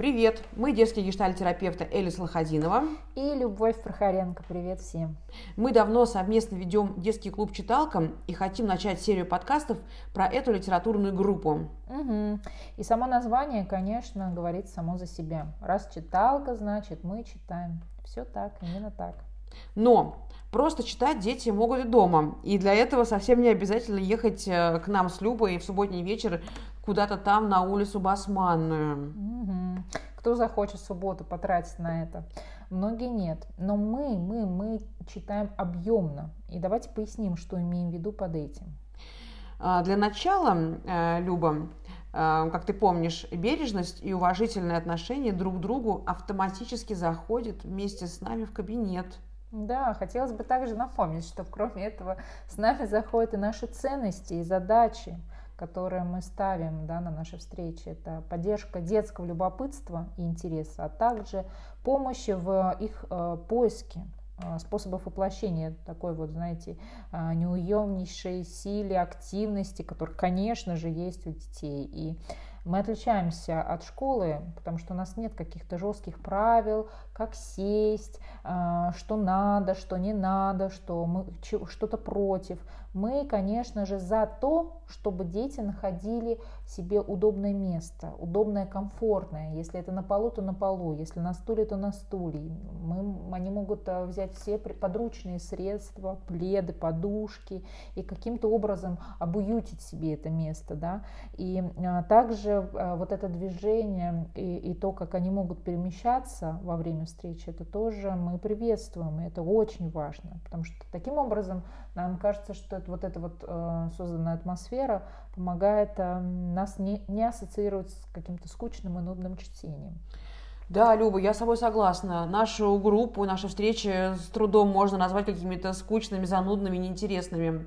Привет! Мы детские гештальтерапевты Элис Лоходинова и Любовь Прохоренко. Привет всем! Мы давно совместно ведем детский клуб «Читалка» и хотим начать серию подкастов про эту литературную группу. Угу. И само название, конечно, говорит само за себя. Раз читалка, значит мы читаем. Все так, именно так. Но просто читать дети могут и дома. И для этого совсем не обязательно ехать э, к нам с Любой в субботний вечер куда-то там на улицу Басманную. Угу. Кто захочет субботу потратить на это? Многие нет. Но мы, мы, мы читаем объемно. И давайте поясним, что имеем в виду под этим. А, для начала, э, Люба, э, как ты помнишь, бережность и уважительное отношение друг к другу автоматически заходят вместе с нами в кабинет. Да, хотелось бы также напомнить, что кроме этого с нами заходят и наши ценности и задачи которые мы ставим да, на наши встречи. Это поддержка детского любопытства и интереса, а также помощи в их э, поиске э, способов воплощения такой вот, знаете, э, неуемнейшей силе активности, которая, конечно же, есть у детей. И мы отличаемся от школы, потому что у нас нет каких-то жестких правил, как сесть, э, что надо, что не надо, что мы что-то против. Мы, конечно же, за то, чтобы дети находили себе удобное место, удобное, комфортное. Если это на полу, то на полу, если на стуле, то на стуле. Мы, они могут э, взять все подручные средства, пледы, подушки и каким-то образом обуютить себе это место. Да? И а, также а, вот это движение и, и то, как они могут перемещаться во время встречи, это тоже мы приветствуем, и это очень важно, потому что таким образом нам кажется, что это, вот эта вот э, созданная атмосфера помогает э, нас не, не ассоциировать с каким-то скучным и нудным чтением. Да, Люба, я с тобой согласна. Нашу группу, наши встречи с трудом можно назвать какими-то скучными, занудными, неинтересными.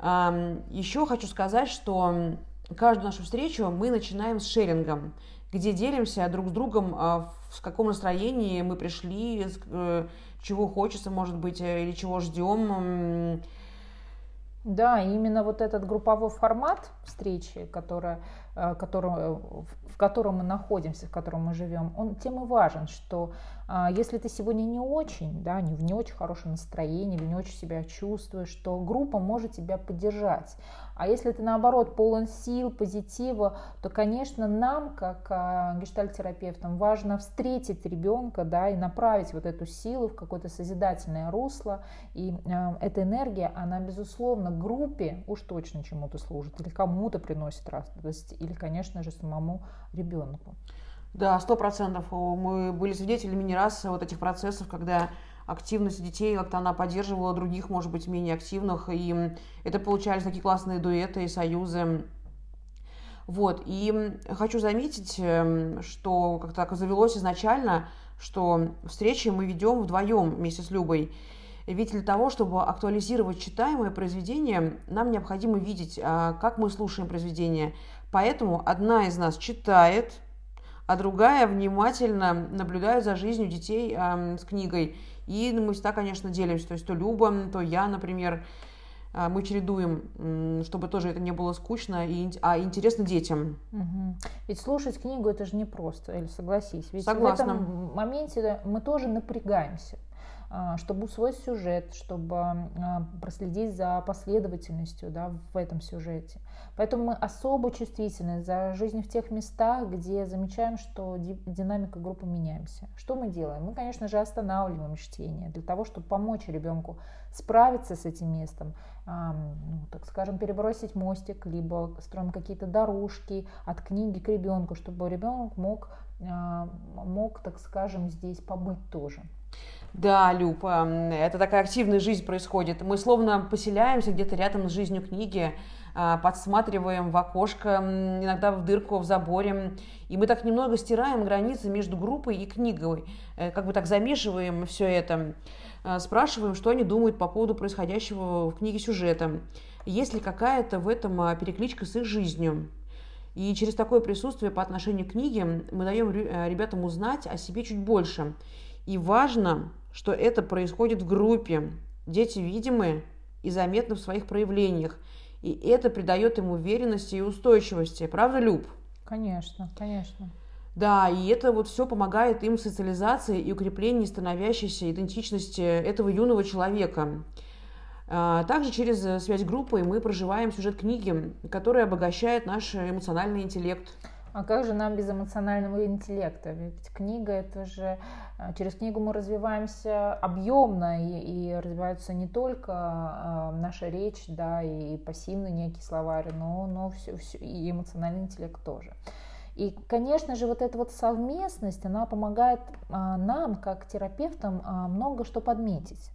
Еще хочу сказать, что каждую нашу встречу мы начинаем с шерингом, где делимся друг с другом, а, в каком настроении мы пришли, э, чего хочется, может быть, э, или чего ждем. Да, именно вот этот групповой формат встречи, которая, э, который, в котором мы находимся, в котором мы живем, он тем и важен, что если ты сегодня не очень, да, не в не очень хорошем настроении или не очень себя чувствуешь, то группа может тебя поддержать. А если ты наоборот полон сил, позитива, то, конечно, нам, как а, гештальтерапевтам, важно встретить ребенка да, и направить вот эту силу в какое-то созидательное русло. И а, эта энергия, она, безусловно, группе уж точно чему-то служит, или кому-то приносит радость, или, конечно же, самому ребенку. Да, сто процентов. Мы были свидетелями не раз вот этих процессов, когда активность детей как-то она поддерживала других, может быть, менее активных, и это получались такие классные дуэты и союзы. Вот, и хочу заметить, эм, что как-то так завелось изначально, что встречи мы ведем вдвоем вместе с Любой. Ведь для того, чтобы актуализировать читаемое произведение, нам необходимо видеть, а, как мы слушаем произведение. Поэтому одна из нас читает, а другая внимательно наблюдает за жизнью детей э, с книгой. И мы всегда, конечно, делимся. То есть то Люба, то я, например, э, мы чередуем, чтобы тоже это не было скучно, и, а интересно детям. Угу. Ведь слушать книгу это же непросто, или согласись. Ведь Согласна. в этом моменте мы тоже напрягаемся. А, чтобы усвоить сюжет, чтобы а, проследить за последовательностью да, в этом сюжете. Поэтому мы особо чувствительны за жизнь в тех местах, где замечаем, что динамика группы меняемся. Что мы делаем? Мы, конечно же, останавливаем чтение для того, чтобы помочь ребенку справиться с этим местом, ну, так скажем, перебросить мостик, либо строим какие-то дорожки от книги к ребенку, чтобы ребенок мог, мог, так скажем, здесь побыть тоже. Да, Люб, это такая активная жизнь происходит. Мы словно поселяемся где-то рядом с жизнью книги, а, подсматриваем в окошко, иногда в дырку в заборе. И мы так немного стираем границы между группой и книгой, э, как бы так замешиваем все это, спрашиваем, что они думают по поводу происходящего в книге сюжета. Есть ли какая-то в этом перекличка с их жизнью. И через такое присутствие по отношению к книге мы даем э, ребятам узнать о себе чуть больше. И важно что это происходит в группе. Дети видимы и заметны в своих проявлениях. И это придает им уверенности и устойчивости. Правда, Люб? Конечно, конечно. Да, и это вот все помогает им в социализации и укреплении становящейся идентичности этого юного человека. А, также через связь группы мы проживаем сюжет книги, который обогащает наш эмоциональный интеллект. А как же нам без эмоционального интеллекта? Ведь книга это же а, через книгу мы развиваемся объемно и, и развивается не только а, наша речь, да, и пассивный некий словарь, но, но все, все, и эмоциональный интеллект тоже. И, конечно же, вот эта вот совместность, она помогает а, нам, как терапевтам, много что подметить.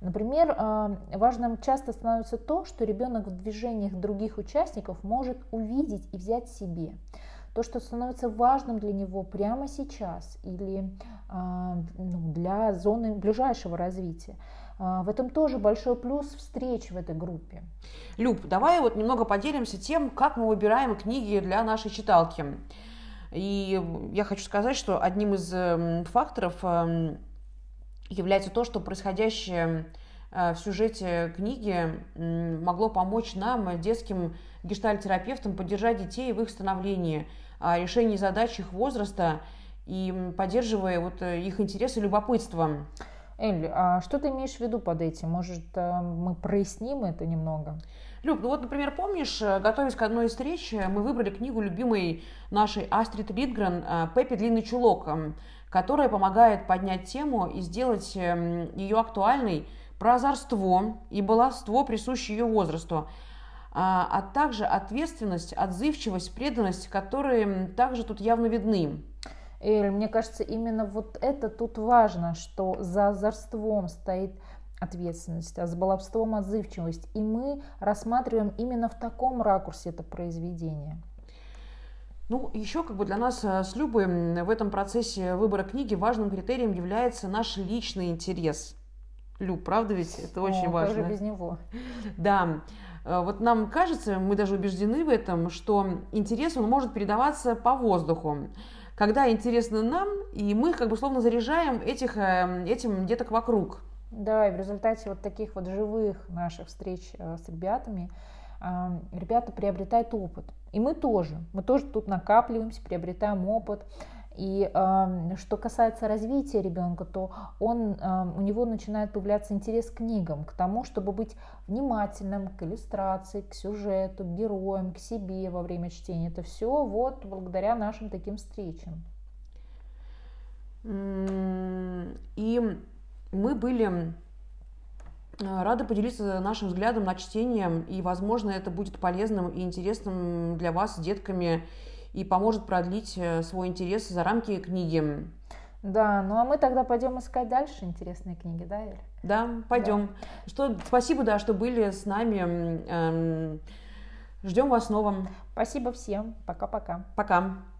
Например, а, важным часто становится то, что ребенок в движениях других участников может увидеть и взять себе. То, что становится важным для него прямо сейчас или ну, для зоны ближайшего развития. В этом тоже большой плюс встреч в этой группе. Люб, давай вот немного поделимся тем, как мы выбираем книги для нашей читалки. И я хочу сказать, что одним из эм, факторов эм, является то, что происходящее э, в сюжете книги могло помочь нам, детским гештальтерапевтам, поддержать детей в их становлении, решении задач их возраста и поддерживая вот э, их интерес и любопытство. Эль, а что ты имеешь в виду под этим? Может, э, мы проясним это немного? Люб, ну вот, например, помнишь, э, готовясь к одной из встреч, э, мы выбрали книгу любимой нашей Астрид Литгрен «Пеппи длинный чулок», которая помогает поднять тему и сделать эм, ее актуальной про озорство и баловство, присущее ее возрасту, а, а также ответственность, отзывчивость, преданность, которые также тут явно видны. Эль, мне кажется, именно вот это тут важно, что за озорством стоит ответственность, а с баловством отзывчивость. И мы рассматриваем именно в таком ракурсе это произведение. Ну, еще как бы для нас э, с Любой в этом процессе выбора книги важным критерием является наш личный интерес. Люб, правда ведь? Это О, очень важно. Как без него. Да. Э, вот нам кажется, мы даже убеждены в этом, что интерес, он может передаваться по воздуху. Когда интересно нам, и мы как бы словно заряжаем этих, э, этим деток вокруг. Да, и в результате вот таких вот живых наших встреч э, с ребятами ребята приобретают опыт. И мы тоже. Мы тоже тут накапливаемся, приобретаем опыт. И э, что касается развития ребенка, то он, э, у него начинает появляться интерес к книгам, к тому, чтобы быть внимательным к иллюстрации, к сюжету, к героям, к себе во время чтения. Это все вот благодаря нашим таким встречам. И мы были э, рады поделиться нашим взглядом на чтение, и, возможно, это будет полезным и интересным для вас с детками и поможет продлить э, свой интерес за рамки книги. Да, ну а мы тогда пойдем искать дальше интересные книги, да, Эль? Да, пойдем. Да. Что, спасибо, да, что были с нами. Эм, ждем вас снова. Спасибо всем. Пока-пока. Пока. -пока. Пока.